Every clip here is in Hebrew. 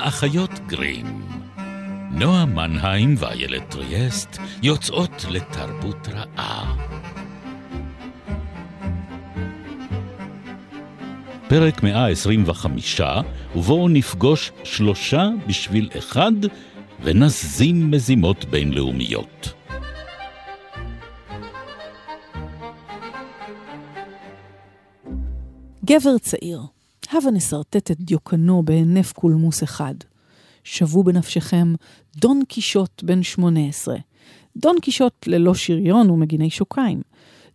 האחיות גרים. נועה מנהיים ואיילת טריאסט יוצאות לתרבות רעה. פרק 125, ובואו נפגוש שלושה בשביל אחד, ונזים מזימות בינלאומיות. גבר צעיר, הבה נשרטט את דיוקנו בהינף קולמוס אחד. שוו בנפשכם דון קישוט בן שמונה עשרה. דון קישוט ללא שריון ומגיני שוקיים.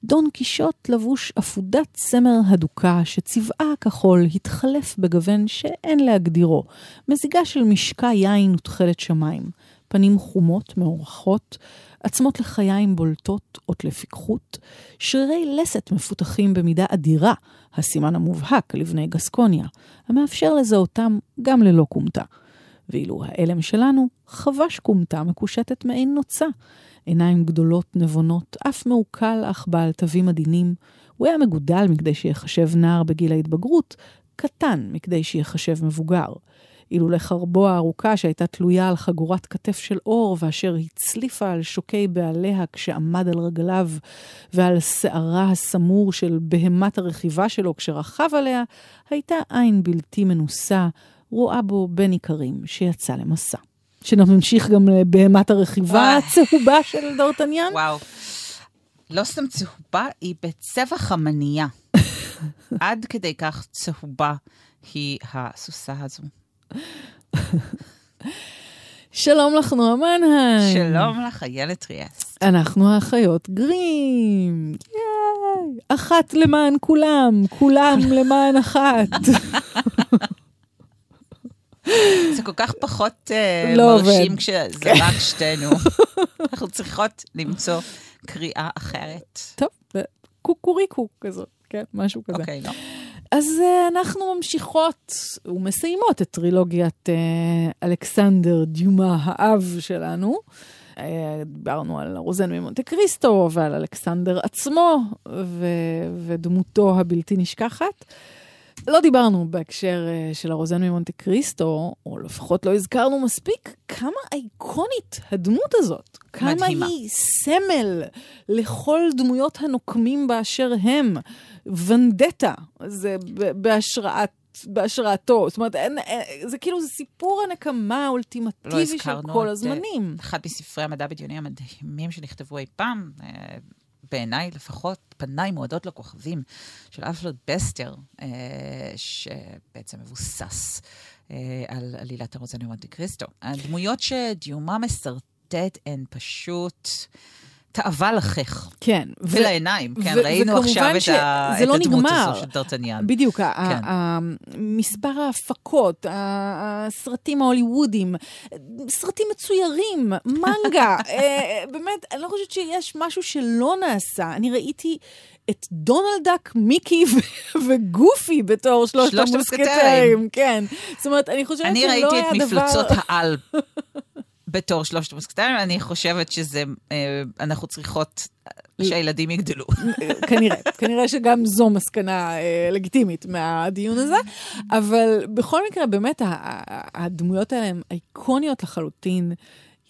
דון קישוט לבוש אפודת צמר הדוקה שצבעה הכחול התחלף בגוון שאין להגדירו, מזיגה של משקע יין ותכלת שמיים, פנים חומות, מאורחות, עצמות לחיים בולטות, אות לפיקחות, שרירי לסת מפותחים במידה אדירה, הסימן המובהק לבני גסקוניה, המאפשר לזהותם גם ללא כומתה. ואילו האלם שלנו חבש כומתה מקושטת מעין נוצה, עיניים גדולות נבונות, אף מעוקל אך בעל תווים עדינים. הוא היה מגודל מכדי שיחשב נער בגיל ההתבגרות, קטן מכדי שיחשב מבוגר. אילו לחרבו הארוכה שהייתה תלויה על חגורת כתף של אור, ואשר הצליפה על שוקי בעליה כשעמד על רגליו, ועל שערה הסמור של בהמת הרכיבה שלו כשרכב עליה, הייתה עין בלתי מנוסה, רואה בו בן איכרים שיצא למסע. שנמשיך גם לבהמת הרכיבה הצהובה של דורטניאן. וואו. לא סתם צהובה, היא בצבע חמנייה. עד כדי כך צהובה היא הסוסה הזו. שלום לך, נועה מנהיים. שלום לך, איילת טריאס. אנחנו האחיות גרים. ייי. אחת למען כולם, כולם למען אחת. זה כל כך פחות uh, לא מרשים עובד. כשזה רק שתינו. אנחנו צריכות למצוא קריאה אחרת. טוב, קוקוריקו כזאת, כן, משהו כזה. אוקיי, לא. אז uh, אנחנו ממשיכות ומסיימות את טרילוגיית uh, אלכסנדר דיומה האב שלנו. Uh, דיברנו על רוזן ממונטה קריסטו ועל אלכסנדר עצמו ו- ודמותו הבלתי נשכחת. לא דיברנו בהקשר uh, של הרוזן ממונטה קריסטו, או לפחות לא הזכרנו מספיק, כמה אייקונית הדמות הזאת. כמה מדהימה. היא סמל לכל דמויות הנוקמים באשר הם. ונדטה, זה בהשראת... בהשראתו, זאת אומרת, אין, אין, זה כאילו, זה סיפור הנקמה לא האולטימטיבי של הזכרנו כל את, הזמנים. אחד מספרי המדע בדיוני המדהימים שנכתבו אי פעם, אה, בעיניי לפחות, פניי מועדות לכוכבים, של אלפרד בסטר, אה, שבעצם מבוסס אה, על עלילת הרוזן ממונטה קריסטו. הדמויות שדיומה מסרטט הן פשוט... תאווה לחך. כן. ו- ולעיניים, כן, ו- ראינו עכשיו את, ה- את לא הדמות נגמר. הזו של דרטניאן. בדיוק, כן. ה- ה- מספר ההפקות, הסרטים ההוליוודים, סרטים מצוירים, מנגה, אה, באמת, אני לא חושבת שיש משהו שלא נעשה. אני ראיתי את דונלד דאק, מיקי ו- וגופי בתור שלושת שלושת המוסקטרים. כן. זאת אומרת, אני חושבת אני שלא היה דבר... ראיתי את מפלצות העל בתור שלושת המוסקטרים, אני חושבת שזה, אה, אנחנו צריכות שהילדים יגדלו. כנראה, כנראה שגם זו מסקנה אה, לגיטימית מהדיון הזה, אבל בכל מקרה, באמת, הדמויות האלה הן איקוניות לחלוטין.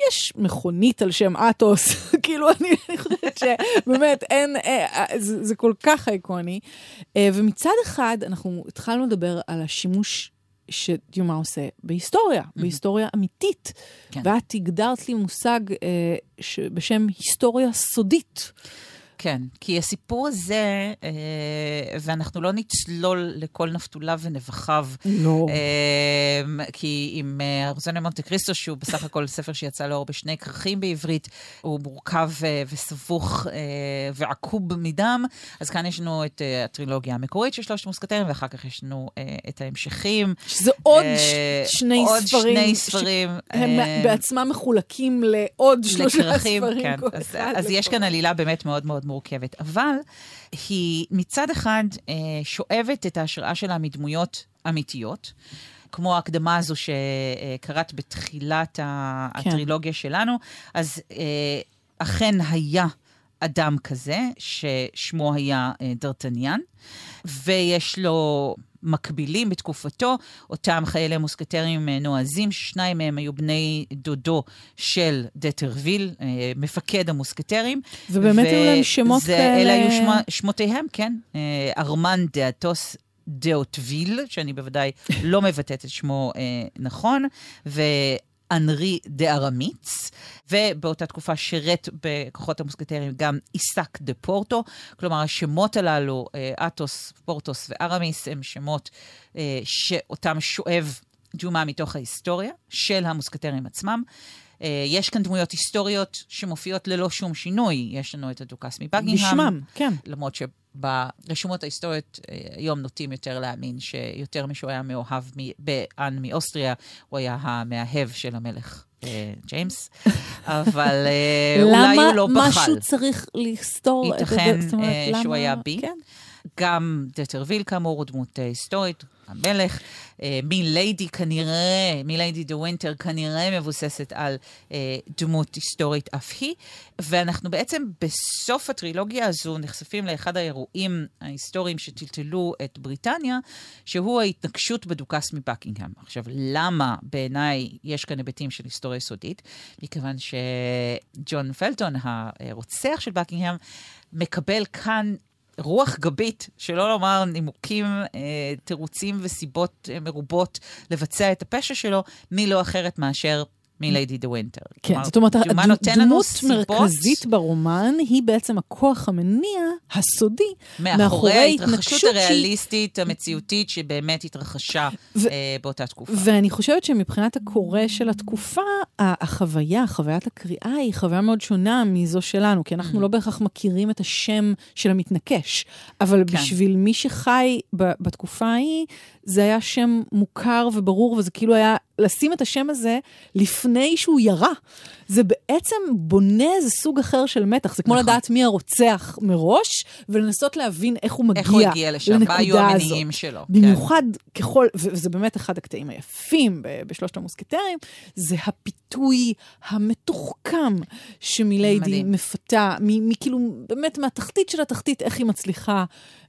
יש מכונית על שם אתוס, כאילו, אני, חושבת שבאמת אין, אה, זה, כל כך איקוני. ומצד אחד, אנחנו התחלנו לדבר על השימוש שדיומה עושה בהיסטוריה, בהיסטוריה אמיתית. כן. ואת הגדרת לי מושג אה, ש- בשם היסטוריה סודית. כן, כי הסיפור הזה, אה, ואנחנו לא נצלול לכל נפתוליו ונבחיו, לא. אה, כי עם אה, ארזונה מונטה קריסטו, שהוא בסך הכל ספר שיצא לאור בשני כרכים בעברית, הוא מורכב אה, וסבוך אה, ועקוב מדם, אז כאן יש לנו את אה, הטרילוגיה המקורית של שלושת המוסקטרים, ואחר כך יש לנו אה, את ההמשכים. שזה עוד אה, ש- שני עוד ספרים. שני ספרים. הם אה, בעצמם מחולקים לעוד שלושה לכרכים, ספרים. כן. אז, אז יש כאן. עלילה באמת מאוד מאוד מורכבת. אבל היא מצד אחד אה, שואבת את ההשראה שלה מדמויות אמיתיות. כמו ההקדמה הזו שקראת בתחילת כן. הטרילוגיה שלנו, אז אה, אכן היה אדם כזה, ששמו היה אה, דרטניאן, ויש לו מקבילים בתקופתו, אותם חיילי מוסקטרים אה, נועזים, שניים מהם היו בני דודו של דטרוויל, אה, מפקד המוסקטרים. ובאמת היו להם שמות זה, כאלה... אלה היו שמה, שמותיהם, כן. אה, ארמן דאטוס דאוטוויל, שאני בוודאי לא מבטאת את שמו אה, נכון, ואנרי דה ארמיץ, ובאותה תקופה שירת בכוחות המוסקטרים גם איסק דה פורטו. כלומר, השמות הללו, אה, אטוס, פורטוס וארמיס, הם שמות אה, שאותם שואב ג'ומה מתוך ההיסטוריה של המוסקטרים עצמם. אה, יש כאן דמויות היסטוריות שמופיעות ללא שום שינוי. יש לנו את הדוכס מבקינגהם. בשמם, כן. למרות שברשומות ההיסטוריות אה, היום נוטים יותר להאמין שיותר משהוא היה מאוהב באן מאוסטריה, הוא היה המאהב של המלך. אה, ג'יימס, אבל אה, אולי הוא לא בחל. למה משהו צריך לסתור? ייתכן שהוא היה בי. גם דטרוויל כאמור הוא דמות אה, היסטורית, המלך. אה, מיליידי כנראה, מיליידי דה ווינטר כנראה מבוססת על אה, דמות היסטורית אף היא. ואנחנו בעצם בסוף הטרילוגיה הזו נחשפים לאחד האירועים ההיסטוריים שטלטלו את בריטניה, שהוא ההתנקשות בדוכס מבקינגהם. עכשיו, למה בעיניי יש כאן היבטים של היסטוריה סודית? מכיוון שג'ון פלטון, הרוצח של בקינגהם, מקבל כאן רוח גבית, שלא לומר נימוקים, אה, תירוצים וסיבות אה, מרובות לבצע את הפשע שלו, מי לא אחרת מאשר מליידי דה ווינטר. כן, זאת אומרת, ג'ומה הד- נותן לנו דמות סיבות מרכזית ברומן היא בעצם הכוח המניע הסודי מאחורי ההתרחשות שהיא- הריאליסטית, המציאותית, שבאמת התרחשה ו- אה, באותה תקופה. ואני חושבת שמבחינת הקורא של התקופה, החוויה, חוויית הקריאה היא חוויה מאוד שונה מזו שלנו, כי אנחנו Mm. לא בהכרח מכירים את השם של המתנקש. אבל כן. בשביל מי שחי בתקופה ההיא, זה היה שם מוכר וברור, וזה כאילו היה לשים את השם הזה לפני שהוא ירה. זה בעצם בונה איזה סוג אחר של מתח. זה כמו נכון. לדעת מי הרוצח מראש, ולנסות להבין איך הוא מגיע איך הוא הגיע לשם, מה היו המניעים. שלו. כן. במיוחד ככל, ו- וזה באמת אחד הקטעים היפים בשלושת המוסקטרים, זה הפיתוי המתוחכם שמיליידי. מפתה, מכאילו, באמת מהתחתית של התחתית, איך היא מצליחה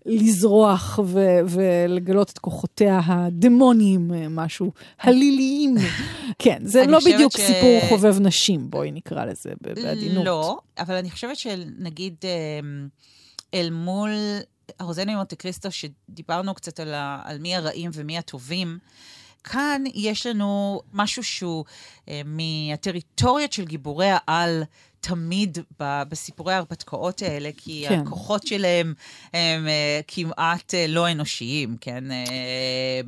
לזרוח ו- ולגלות את כוחותיה הדמוניים, אה, משהו, הליליים. כן, זה לא בדיוק ש- סיפור חובב נשים, בואי נקרא לזה ב- בעדינות. לא, אבל אני חושבת שנגיד אמ, אל מול הרוזני מונטה קריסטו, שדיברנו קצת על, ה, על מי הרעים ומי הטובים, כאן יש לנו משהו שהוא אה, מהטריטוריות של גיבורי העל. תמיד ב- בסיפורי ההרפתקאות האלה, כי כן. הכוחות שלהם הם אה, כמעט אה, לא אנושיים, כן? אה,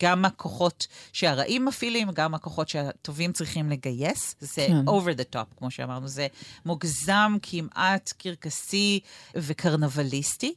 גם הכוחות שהרעים מפעילים, גם הכוחות שהטובים צריכים לגייס. זה כן. over the top, כמו שאמרנו, זה מוגזם, כמעט קרקסי וקרנבליסטי.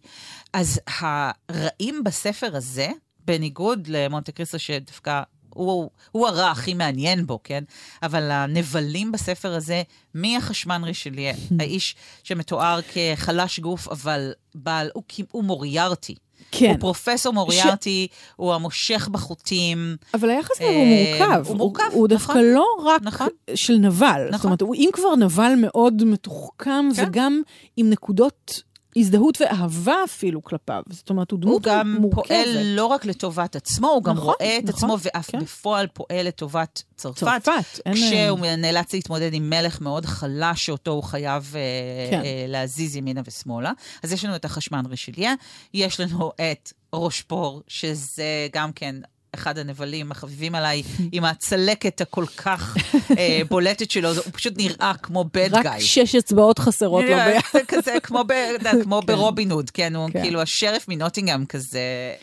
אז הרעים בספר הזה, בניגוד למונטה קריסטו, שדווקא הוא, הוא הרע הכי מעניין בו, כן? אבל הנבלים בספר הזה, מי החשמן רישליה? האיש שמתואר כחלש גוף, אבל בעל, הוא, הוא מוריארטי. כן. הוא פרופסור מוריארטי, הוא המושך בחוטים. אבל היחס אליו הוא אה, מורכב. הוא מורכב, הוא דווקא נכון. לא רק נכון. של נבל. זאת נכון. אומרת, הוא אם כבר נבל מאוד מתוחכם, כן. וגם עם נקודות הזדהות ואהבה אפילו כלפיו. זאת אומרת, הוא הוא דמות גם מורכבת. פועל לא רק לטובת עצמו, הוא גם נכון, רואה את נכון, עצמו, ואף כן. בפועל פועל לטובת צרפת. צרפת, אין- כשהוא נאלץ להתמודד עם מלך מאוד חלש, שאותו הוא חייב אה, כן. אה, להזיז ימינה ושמאלה. אז יש לנו את החשמן רישליה, יש לנו את רושפור, שזה גם כן... אחד הנבלים החביבים עליי, עם הצלקת הכל כך אה, בולטת שלו, הוא פשוט נראה כמו bad guy. רק שש אצבעות חסרות לו. זה כזה כמו, ב, כמו ברובין הוד, כן, הוא כן. כאילו השריף מנוטינגהם כזה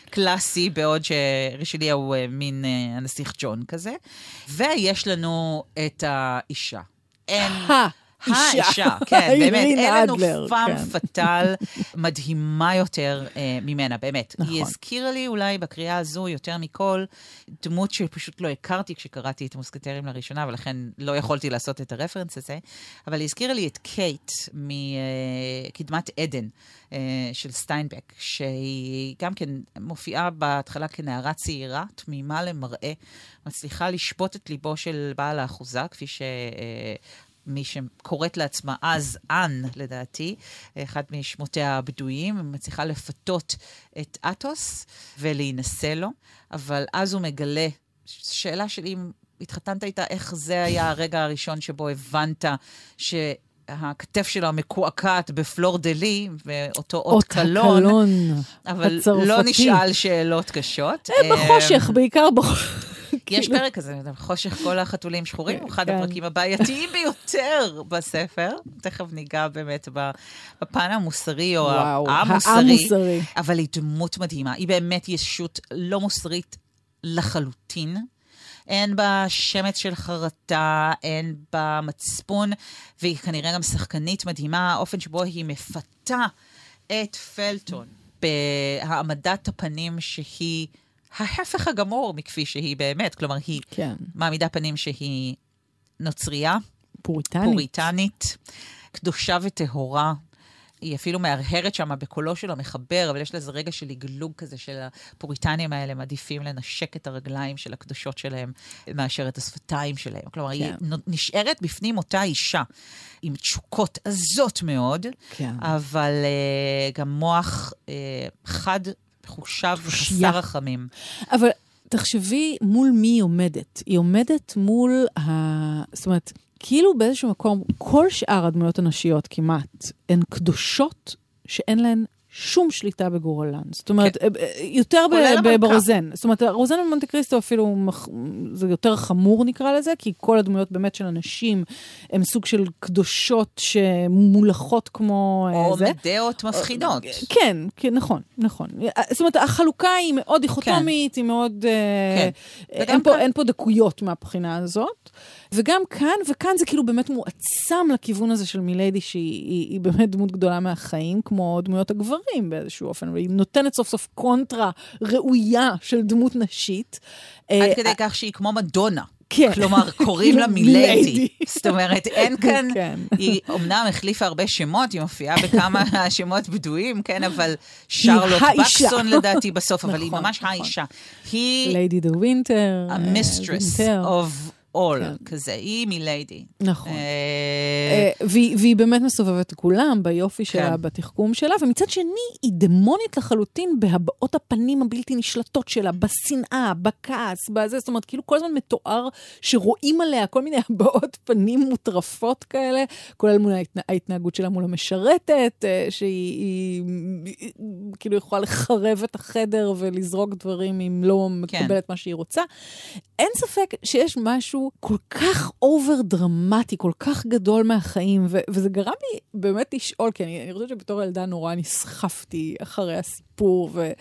קלאסי, בעוד שרישליה הוא אה, מין אה, הנסיך ג'ון כזה. ויש לנו את האישה. אין... האישה. האישה, כן, באמת, אין לנו כן. פאטל מדהימה יותר אה, ממנה, באמת. נכון. היא הזכירה לי אולי בקריאה הזו יותר מכל דמות שפשוט לא הכרתי כשקראתי את המוסקטרים לראשונה, ולכן לא יכולתי לעשות את הרפרנס הזה, אבל היא הזכירה לי את קייט מקדמת עדן. אה, של סטיינבק, שהיא גם כן מופיעה בהתחלה כנערה צעירה, תמימה למראה, מצליחה לשפוט את ליבו של בעל האחוזה, כפי מי שקוראת לעצמה אז אן, לדעתי, אחד משמותיה הבדויים, מצליחה לפתות את אתוס ולהינשא לו, אבל אז הוא מגלה, שאלה של אם התחתנת איתה, איך זה היה הרגע הראשון שבו הבנת ש... הכתף שלו המקועקעת בפלור דה לי, ואותו אות קלון. אות הקלון אבל הצרפתי. לא נשאל שאלות קשות. אה, בחושך, אמ, בעיקר בחושך. יש כאילו. פרק כזה, חושך כל החתולים שחורים, הוא אחד כן. הפרקים הבעייתיים ביותר בספר. תכף ניגע באמת בפן המוסרי, או המוסרי. אבל היא דמות מדהימה. היא באמת ישות לא מוסרית לחלוטין. אין בה שמץ של חרטה, אין בה מצפון, והיא כנראה גם שחקנית מדהימה, האופן שבו היא מפתה את פלטון בהעמדת הפנים שהיא ההפך הגמור מכפי שהיא באמת. כלומר, היא כן. מעמידה פנים שהיא נוצרייה, פוריטנית, פוריטנית קדושה וטהורה, היא אפילו מהרהרת שם בקולו של המחבר, אבל יש לה איזה רגע של לגלוג כזה של הפוריטנים האלה, מעדיפים לנשק את הרגליים של הקדושות שלהם מאשר את השפתיים שלהם. כלומר, כן. היא נשארת בפנים אותה אישה, עם תשוקות עזות מאוד, כן. אבל uh, גם מוח uh, חד, מחושב וחסר רחמים. אבל... תחשבי מול מי היא עומדת. היא עומדת מול ה... זאת אומרת, כאילו באיזשהו מקום, כל שאר הדמויות הנשיות כמעט, הן קדושות שאין להן שום שליטה בגורלן. זאת אומרת, כן. אה, אה, יותר ברוזן. זאת אומרת, רוזן ומונטה קריסטו אפילו, זה יותר חמור נקרא לזה, כי כל הדמויות באמת של הנשים הן סוג של קדושות שמולכות כמו אה, או זה. או מדעות מפחידות. כן, כן, נכון, נכון. זאת אומרת, החלוקה היא מאוד דיכוטומית, כן. היא מאוד... כן. אין, פה, אין פה דקויות מהבחינה הזאת. וגם כאן, וכאן זה כאילו באמת מועצם לכיוון הזה של מיליידי, שהיא היא, היא באמת דמות גדולה מהחיים, כמו דמויות הגברים באיזשהו אופן, והיא נותנת סוף סוף קונטרה ראויה של דמות נשית. עד אה, כדי כך שהיא כמו מדונה. כן. כלומר, קוראים לה מיליידי. זאת אומרת, אין כאן, כן. היא אומנם החליפה הרבה שמות, היא מופיעה בכמה שמות בדויים, כן, אבל שרלוט בקסון לדעתי בסוף, אבל היא נכון, ממש נכון. האישה. היא... ליידי דה וינטר. ה-mistress of all, כן. כזה, היא מליידי. נכון. אה... אה, והיא, והיא באמת מסובבת כולם ביופי כן. שלה, בתחכום שלה, ומצד שני, היא דמונית לחלוטין בהבעות הפנים הבלתי נשלטות שלה, בשנאה, בכעס, בזה, זאת אומרת, כאילו כל הזמן מתואר שרואים עליה כל מיני הבעות פנים מוטרפות כאלה, כולל מול ההתנה, ההתנהגות שלה מול המשרתת, אה, שהיא היא, היא, כאילו יכולה לחרב את החדר ולזרוק דברים אם לא כן. מקבלת מה שהיא רוצה. אין ספק שיש משהו משהו כל כך אובר דרמטי, כל כך גדול מהחיים, ו- וזה גרם לי באמת לשאול, כי אני, אני חושבת שבתור ילדה נורא נסחפתי אחרי הסיפור, ו-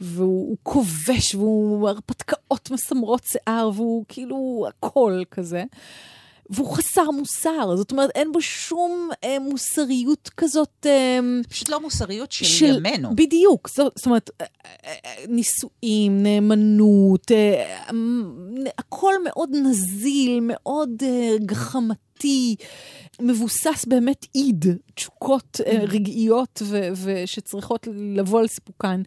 והוא כובש, והוא הרפתקאות מסמרות שיער, והוא כאילו הכל כזה. והוא חסר מוסר, זאת אומרת, אין בו שום אה, מוסריות כזאת... אה, פשוט לא מוסריות של, של ימינו. בדיוק, זאת, זאת אומרת, אה, אה, אה, נישואים, נאמנות, אה, אה, הכל מאוד נזיל, מאוד אה, גחמתי. מבוסס באמת איד, תשוקות uh, רגעיות ו- ושצריכות לבוא על סיפוקן.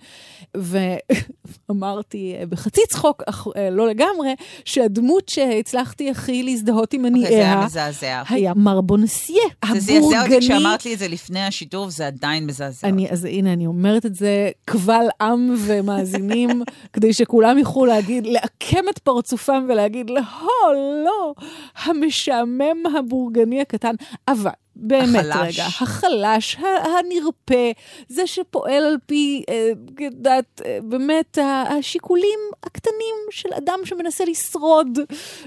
ואמרתי uh, בחצי צחוק, אך uh, לא לגמרי, שהדמות שהצלחתי הכי להזדהות עם מניעיה, זה היה מזעזע. היה מר בונסייה, הבורגני. זה זעזע אותי כשאמרת לי את זה לפני השידור, זה עדיין מזעזע. אני, אז הנה, אני אומרת את זה קבל עם ומאזינים, כדי שכולם יוכלו להגיד, לעקם את פרצופם ולהגיד, לא, לא, המשעמם הבורגני הקטן. אבל באמת החלש. רגע, החלש, הנרפה, זה שפועל על פי, אה, יודעת, אה, באמת השיקולים הקטנים של אדם שמנסה לשרוד,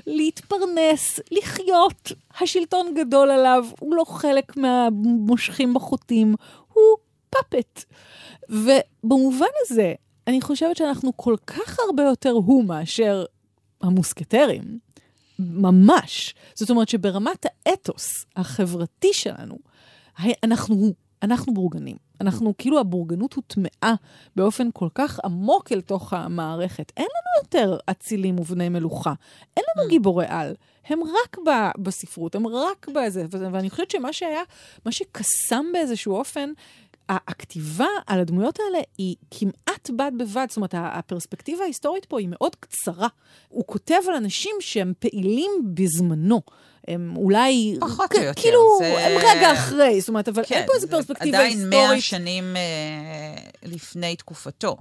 להתפרנס, לחיות. השלטון גדול עליו, הוא לא חלק מהמושכים בחוטים, הוא פאפט. ובמובן הזה, אני חושבת שאנחנו כל כך הרבה יותר הוא מאשר המוסקטרים. ממש. זאת אומרת שברמת האתוס החברתי שלנו, אנחנו, אנחנו בורגנים. אנחנו, כאילו הבורגנות הוטמעה באופן כל כך עמוק אל תוך המערכת. אין לנו יותר אצילים ובני מלוכה. אין לנו mm. גיבורי על. הם רק ב, בספרות, הם רק בזה. ואני חושבת שמה שהיה, מה שקסם באיזשהו אופן, הכתיבה על הדמויות האלה היא כמעט בד בבד, זאת אומרת, הפרספקטיבה ההיסטורית פה היא מאוד קצרה. הוא כותב על אנשים שהם פעילים בזמנו. הם אולי... פחות או יותר. כאילו, זה... הם רגע אחרי, זאת אומרת, אבל כן, אין פה איזו פרספקטיבה עדיין היסטורית. עדיין מאה שנים אה, לפני תקופתו.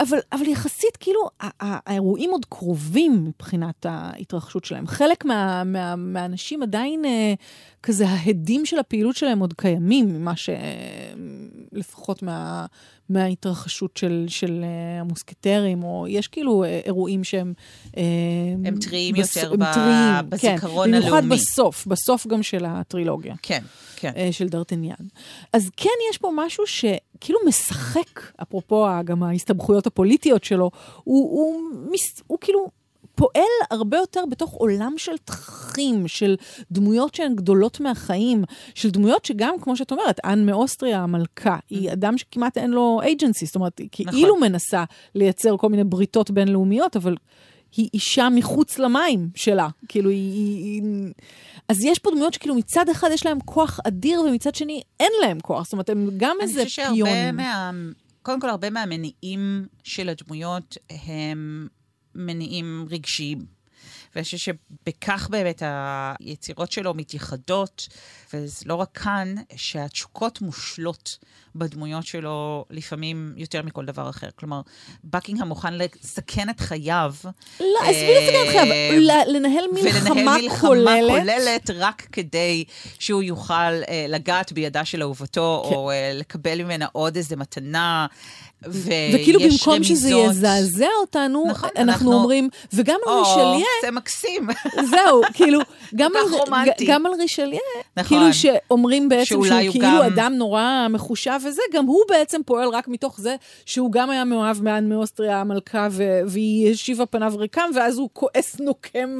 אבל, אבל יחסית, כאילו, האירועים עוד קרובים מבחינת ההתרחשות שלהם. חלק מה, מה, מהאנשים עדיין, אה, כזה, ההדים של הפעילות שלהם עוד קיימים, ממה ש... לפחות מה, מההתרחשות של, של uh, המוסקטרים, או יש כאילו uh, אירועים שהם... Uh, הם טריים בס... יותר הם טריים, בזיכרון כן, הלאומי. במיוחד בסוף, בסוף גם של הטרילוגיה. כן, כן. של דרטניאן. אז כן, יש פה משהו שכאילו משחק, אפרופו גם ההסתבכויות הפוליטיות שלו, הוא, הוא, הוא, הוא כאילו... פועל הרבה יותר בתוך עולם של תככים, של דמויות שהן גדולות מהחיים, של דמויות שגם, כמו שאת אומרת, אנ מאוסטריה המלכה, היא mm-hmm. אדם שכמעט אין לו אייג'נסי, זאת אומרת, היא כאילו נכון. מנסה לייצר כל מיני בריתות בינלאומיות, אבל היא אישה מחוץ למים שלה. כאילו, היא, היא... אז יש פה דמויות שכאילו מצד אחד יש להם כוח אדיר, ומצד שני אין להם כוח. זאת אומרת, הם גם איזה פיונים. אני חושבת שהרבה מה... קודם כל, הרבה מהמניעים של הדמויות הם מניעים רגשיים. ואני חושבת שבכך באמת היצירות שלו מתייחדות, וזה לא רק כאן, שהתשוקות מושלות בדמויות שלו לפעמים יותר מכל דבר אחר. כלומר, בקינגהם מוכן לסכן את חייו. לא, עזבי לסכן את חייו, אה, לנהל מלחמה כוללת. ולנהל מלחמה כוללת רק כדי שהוא יוכל אה, לגעת בידה של אהובתו, כן. או אה, לקבל ממנה עוד איזה מתנה. וכאילו במקום רמיזות. שזה יזעזע אותנו, נכון, אנחנו, אנחנו אומרים, וגם על רישליה... זה מקסים. זהו, כאילו, גם, על, גם על רישליה, נכון, כאילו שאומרים בעצם שהוא כאילו גם... אדם נורא מחושב וזה, גם הוא בעצם פועל רק מתוך זה שהוא גם היה מאוהב מאן מאוסטריה המלכה, ו- והיא השיבה פניו ריקם, ואז הוא כועס נוקם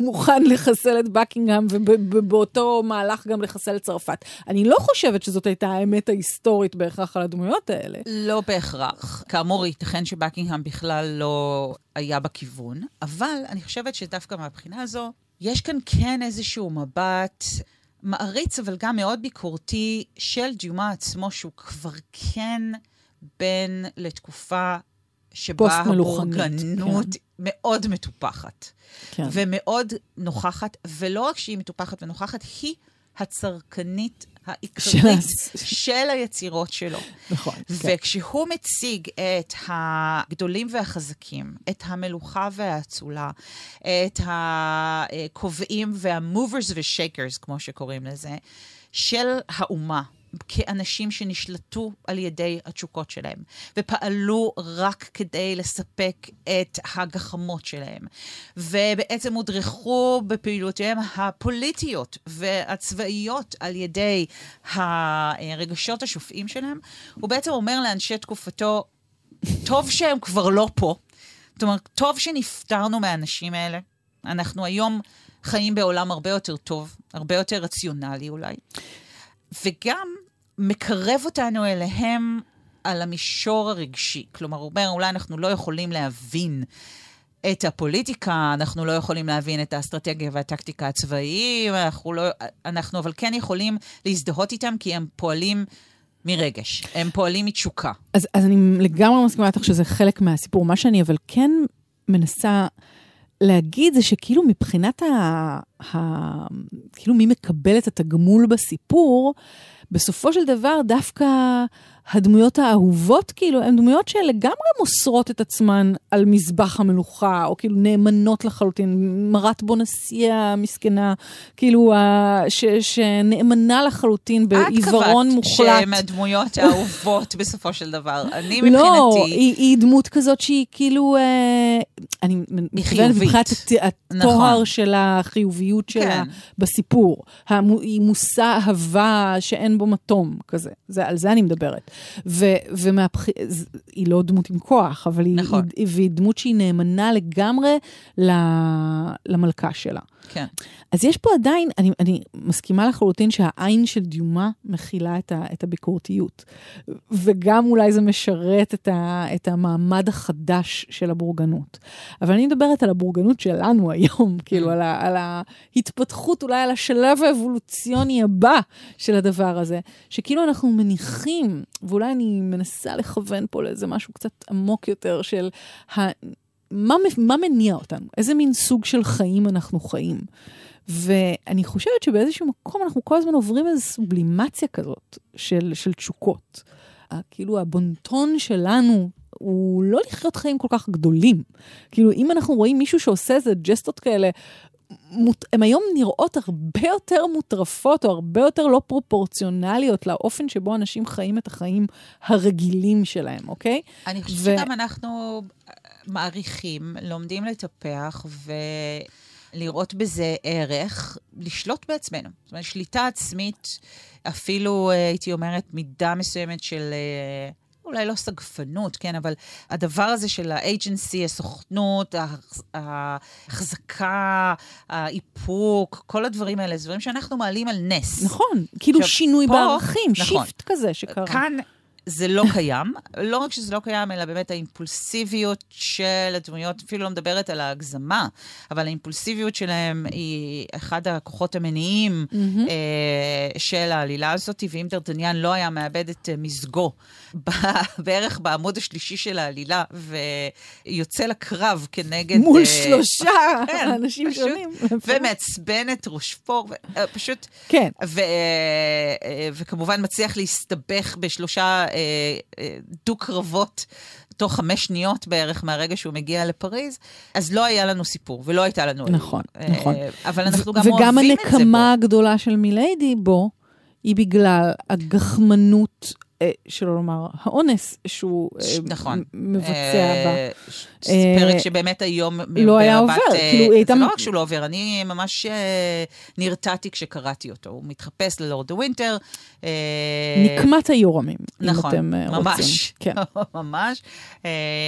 ומוכן לחסל את בקינגהם, ובאותו מהלך גם לחסל את צרפת. אני לא חושבת שזאת הייתה האמת ההיסטורית בהכרח על הדמויות האלה. לא בהכרח. כאמור, ייתכן שבקינגהם בכלל לא היה בכיוון, אבל אני חושבת שדווקא מהבחינה הזו, יש כאן כן איזשהו מבט מעריץ, אבל גם מאוד ביקורתי, של דיומה עצמו, שהוא כבר כן בן לתקופה שבה הבורגנות כן. מאוד מטופחת. כן. ומאוד נוכחת, ולא רק שהיא מטופחת ונוכחת, היא הצרכנית העיקרית של היצירות שלו. נכון. כן. וכשהוא מציג את הגדולים והחזקים, את המלוכה והאצולה, את הקובעים וה-movers ו-shakers, כמו שקוראים לזה, של האומה, כאנשים שנשלטו על ידי התשוקות שלהם, ופעלו רק כדי לספק את הגחמות שלהם, ובעצם הודרכו בפעילויותיהם הפוליטיות והצבאיות על ידי הרגשות השופעים שלהם, הוא בעצם אומר לאנשי תקופתו, טוב שהם כבר לא פה. זאת אומרת, טוב שנפטרנו מהאנשים האלה. אנחנו היום חיים בעולם הרבה יותר טוב, הרבה יותר רציונלי אולי. וגם מקרב אותנו אליהם על המישור הרגשי. כלומר, הוא אומר, אולי אנחנו לא יכולים להבין את הפוליטיקה, אנחנו לא יכולים להבין את האסטרטגיה והטקטיקה הצבאיים, אנחנו, לא, אנחנו אבל כן יכולים להזדהות איתם, כי הם פועלים מרגש, הם פועלים מתשוקה. אז, אז אני לגמרי מסכימה איתך שזה חלק מהסיפור. מה שאני אבל כן מנסה להגיד זה שכאילו מבחינת ה... ה כאילו מי מקבל את התגמול בסיפור, בסופו של דבר דווקא הדמויות האהובות, כאילו, הן דמויות שלגמרי מוסרות את עצמן על מזבח המלוכה, או כאילו נאמנות לחלוטין. מרת בונסייה המסכנה, כאילו, ש, שנאמנה לחלוטין בעיוורון מוחלט. את קבעת שהן הדמויות האהובות בסופו של דבר. אני מבחינתי... לא, היא, היא דמות כזאת שהיא כאילו... אה, אני מתכוונת מבחינת התואר נכון. של החיוביות שלה כן. בסיפור. היא מושא אהבה שאין בו מתום, כזה. זה, על זה אני מדברת. ו- ומהבח... היא לא דמות עם כוח, אבל היא, נכון. היא, והיא דמות שהיא נאמנה לגמרי למלכה שלה. כן. אז יש פה עדיין, אני, אני מסכימה לחלוטין שהעין של דיומה מכילה את, ה, את הביקורתיות. וגם אולי זה משרת את, ה, את המעמד החדש של הבורגנות. אבל אני מדברת על הבורגנות שלנו היום, כאילו על, ה, על ההתפתחות, אולי על השלב האבולוציוני הבא של הדבר הזה, שכאילו אנחנו מניחים, ואולי אני מנסה לכוון פה לאיזה משהו קצת עמוק יותר של ה... מה, מה מניע אותנו? איזה מין סוג של חיים אנחנו חיים? ואני חושבת שבאיזשהו מקום אנחנו כל הזמן עוברים איזו סובלימציה כזאת של, של תשוקות. כאילו הבונטון שלנו הוא לא לחיות חיים כל כך גדולים. כאילו אם אנחנו רואים מישהו שעושה איזה ג'סטות כאלה, הן היום נראות הרבה יותר מוטרפות או הרבה יותר לא פרופורציונליות לאופן שבו אנשים חיים את החיים הרגילים שלהם, אוקיי? אני חושבת ו... שגם אנחנו מעריכים, לומדים לטפח ולראות בזה ערך, לשלוט בעצמנו. זאת אומרת, שליטה עצמית, אפילו, אה, הייתי אומרת, מידה מסוימת של... אה, אולי לא סגפנות, כן, אבל הדבר הזה של האג'נסי, הסוכנות, ההחזקה, האיפוק, כל הדברים האלה, זה דברים שאנחנו מעלים על נס. נכון, כאילו עכשיו, שינוי פה, בערכים, נכון, שיפט כזה שקרה. כאן זה לא קיים. לא רק שזה לא קיים, אלא באמת האימפולסיביות של הדמויות, אפילו לא מדברת על ההגזמה, אבל האימפולסיביות שלהם היא אחד הכוחות המניעים mm-hmm. אה, של העלילה הזאת, ואם דרדניאן לא היה מאבד את אה, מזגו בערך בעמוד השלישי של העלילה, ויוצא לקרב כנגד... מול אה, שלושה כן, אנשים פשוט, שונים. ומעצבן את רושפור, אה, פשוט... כן. ו, אה, אה, וכמובן מצליח להסתבך בשלושה... דו-קרבות תוך חמש שניות בערך מהרגע שהוא מגיע לפריז, אז לא היה לנו סיפור ולא הייתה לנו... נכון, אה, נכון. אבל אנחנו גם אוהבים את זה בו. וגם הנקמה הגדולה של מיליידי בו, היא בגלל הגחמנות אה, שלא לומר, האונס שהוא אה, נכון. מבצע בה. אה, פרק שבאמת היום... לא היה עובר, כאילו היא הייתה... זה לא רק שהוא לא עובר, אני ממש נרתעתי כשקראתי אותו. הוא מתחפש ללורד ווינטר. נקמת היורמים, נכון, אם אתם ממש, רוצים. כן, ממש.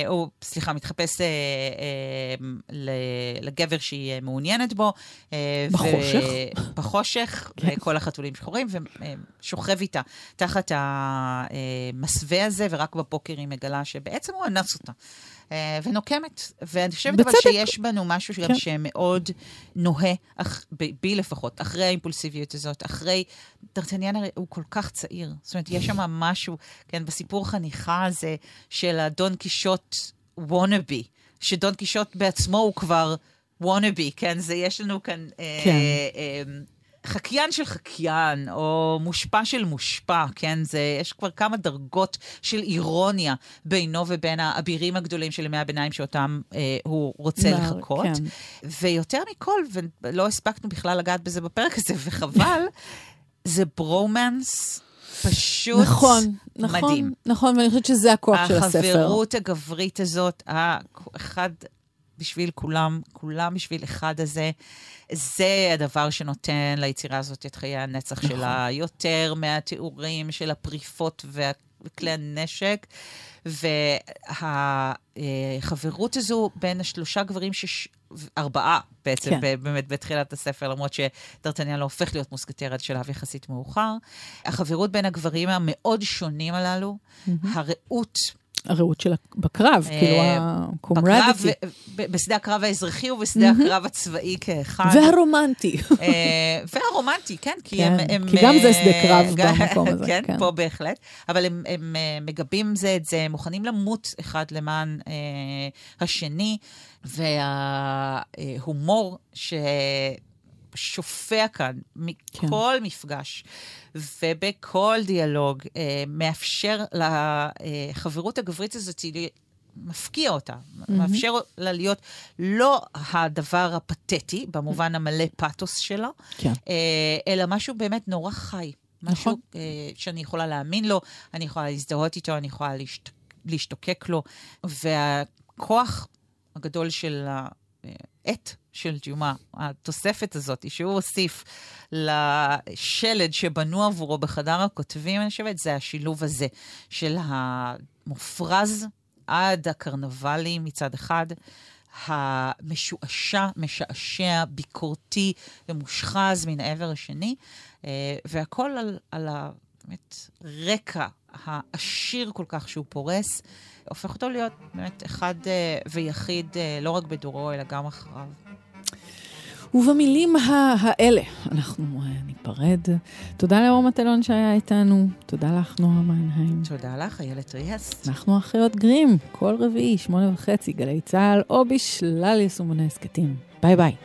הוא, סליחה, מתחפש לגבר שהיא מעוניינת בו. בחושך. בחושך, כן. כל החתולים שחורים, ושוכב איתה תחת. המסווה הזה, ורק בבוקר היא מגלה שבעצם הוא אנס אותה. אה, ונוקמת. ואני חושבת אבל שיש בנו משהו שגם כן. שמאוד נוהה, אח, בי לפחות, אחרי האימפולסיביות הזאת, אחרי... דרטניאן הרי הוא כל כך צעיר. זאת אומרת, יש שם משהו, כן, בסיפור חניכה הזה של הדון קישוט וונאבי, שדון קישוט בעצמו הוא כבר וונאבי, כן? זה, יש לנו כאן... אה, כן. אה, אה, חקיין של חקיין, או מושפע של מושפע, כן? זה, יש כבר כמה דרגות של אירוניה בינו ובין האבירים הגדולים של ימי הביניים שאותם אה, הוא רוצה נער, לחקות. כן. ויותר מכל, ולא הספקנו בכלל לגעת בזה בפרק הזה, וחבל, זה ברומנס. פשוט נכון, נכון, מדהים. נכון, ואני חושבת שזה הכוח של הספר. החברות הגברית הזאת, אחד בשביל כולם, כולם בשביל אחד הזה. זה הדבר שנותן ליצירה הזאת את חיי הנצח נכון. שלה, יותר מהתיאורים של הפריפות וכלי הנשק. והחברות הזו בין השלושה גברים, שש... ארבעה בעצם, כן. באמת בתחילת הספר, למרות שדרטניה לא הופך להיות מוסקטר עד שלב יחסית מאוחר. החברות בין הגברים המאוד שונים הללו, mm-hmm. הרעות הרעות שלה בקרב, אה, כאילו הקומרדיטי. בשדה הקרב האזרחי ובשדה הקרב הצבאי כאחד. והרומנטי. אה, והרומנטי, כן, כי הם... כי גם זה שדה קרב במקום הזה. כן, פה בהחלט. אבל הם אה, מגבים זה את זה, מוכנים למות אחד למען השני, וההומור ש... שופע כאן מכל כן. מפגש ובכל דיאלוג, אה, מאפשר לחברות הגברית הזאת מפקיע אותה, mm-hmm. מאפשר לה להיות לא הדבר הפתטי, במובן המלא פאתוס שלה, כן. אה, אלא משהו באמת נורא חי. משהו נכון. אה, שאני יכולה להאמין לו, אני יכולה להזדהות איתו, אני יכולה להשת... להשתוקק לו, והכוח הגדול של העט של ג'ומה, התוספת הזאת שהוא הוסיף לשלד שבנו עבורו בחדר הכותבים, אני חושבת, זה השילוב הזה של המופרז עד הקרנבלי מצד אחד, המשועשע, משעשע, ביקורתי ומושחז מן העבר השני, אה, והכל על, על ה... באמת, רקע העשיר כל כך שהוא פורס, הופך אותו להיות באמת אחד אה, ויחיד, אה, לא רק בדורו, אלא גם אחריו. ובמילים האלה אנחנו ניפרד. תודה לאור מטלון שהיה איתנו, תודה לך, נועה מיינהיים. תודה לך, איילת ריאס. אנחנו אחיות גרים, כל רביעי, שמונה וחצי, גלי צה"ל, או בשלל יישומוני הסכתים. ביי ביי.